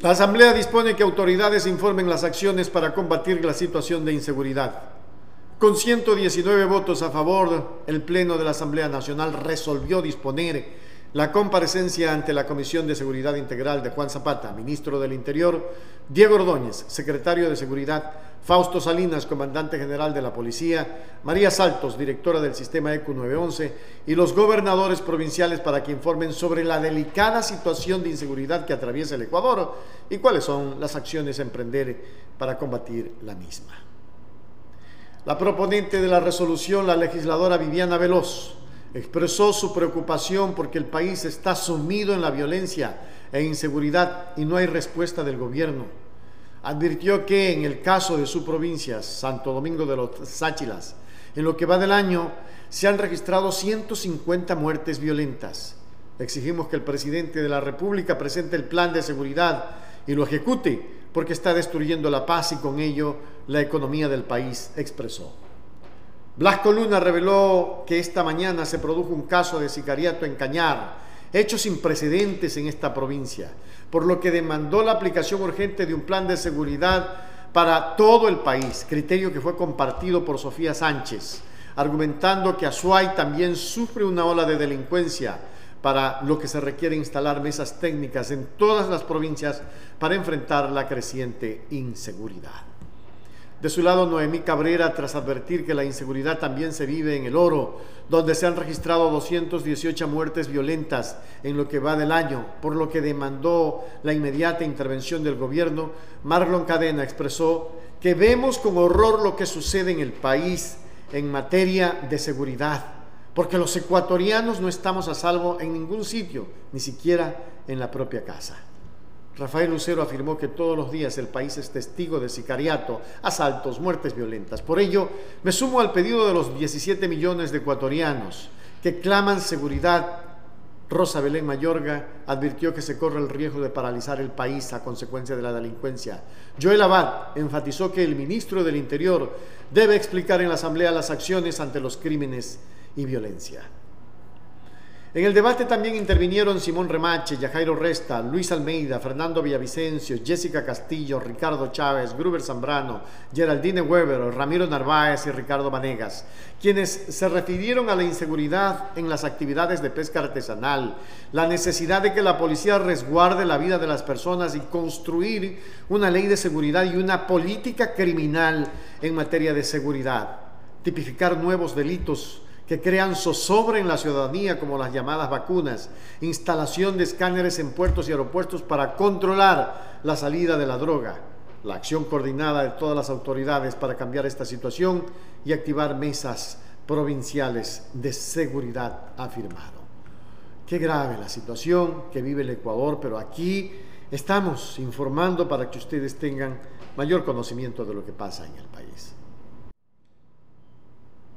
La Asamblea dispone que autoridades informen las acciones para combatir la situación de inseguridad. Con 119 votos a favor, el Pleno de la Asamblea Nacional resolvió disponer la comparecencia ante la Comisión de Seguridad Integral de Juan Zapata, ministro del Interior, Diego Ordóñez, secretario de Seguridad, Fausto Salinas, comandante general de la Policía, María Saltos, directora del sistema ECU 911, y los gobernadores provinciales para que informen sobre la delicada situación de inseguridad que atraviesa el Ecuador y cuáles son las acciones a emprender para combatir la misma. La proponente de la resolución, la legisladora Viviana Veloz, expresó su preocupación porque el país está sumido en la violencia e inseguridad y no hay respuesta del gobierno. Advirtió que en el caso de su provincia, Santo Domingo de los Sáchilas, en lo que va del año se han registrado 150 muertes violentas. Exigimos que el presidente de la República presente el plan de seguridad y lo ejecute porque está destruyendo la paz y con ello la economía del país, expresó. Blasco Luna reveló que esta mañana se produjo un caso de sicariato en Cañar, hecho sin precedentes en esta provincia, por lo que demandó la aplicación urgente de un plan de seguridad para todo el país, criterio que fue compartido por Sofía Sánchez, argumentando que Azuay también sufre una ola de delincuencia, para lo que se requiere instalar mesas técnicas en todas las provincias para enfrentar la creciente inseguridad. De su lado, Noemí Cabrera, tras advertir que la inseguridad también se vive en el oro, donde se han registrado 218 muertes violentas en lo que va del año, por lo que demandó la inmediata intervención del gobierno, Marlon Cadena expresó que vemos con horror lo que sucede en el país en materia de seguridad, porque los ecuatorianos no estamos a salvo en ningún sitio, ni siquiera en la propia casa. Rafael Lucero afirmó que todos los días el país es testigo de sicariato, asaltos, muertes violentas. Por ello, me sumo al pedido de los 17 millones de ecuatorianos que claman seguridad. Rosa Belén Mayorga advirtió que se corre el riesgo de paralizar el país a consecuencia de la delincuencia. Joel Abad enfatizó que el ministro del Interior debe explicar en la Asamblea las acciones ante los crímenes y violencia. En el debate también intervinieron Simón Remache, Yajairo Resta, Luis Almeida, Fernando Villavicencio, Jessica Castillo, Ricardo Chávez, Gruber Zambrano, Geraldine Weber, Ramiro Narváez y Ricardo Vanegas, quienes se refirieron a la inseguridad en las actividades de pesca artesanal, la necesidad de que la policía resguarde la vida de las personas y construir una ley de seguridad y una política criminal en materia de seguridad, tipificar nuevos delitos que crean zozobra en la ciudadanía, como las llamadas vacunas, instalación de escáneres en puertos y aeropuertos para controlar la salida de la droga, la acción coordinada de todas las autoridades para cambiar esta situación y activar mesas provinciales de seguridad, ha afirmado. Qué grave la situación que vive el Ecuador, pero aquí estamos informando para que ustedes tengan mayor conocimiento de lo que pasa en el país.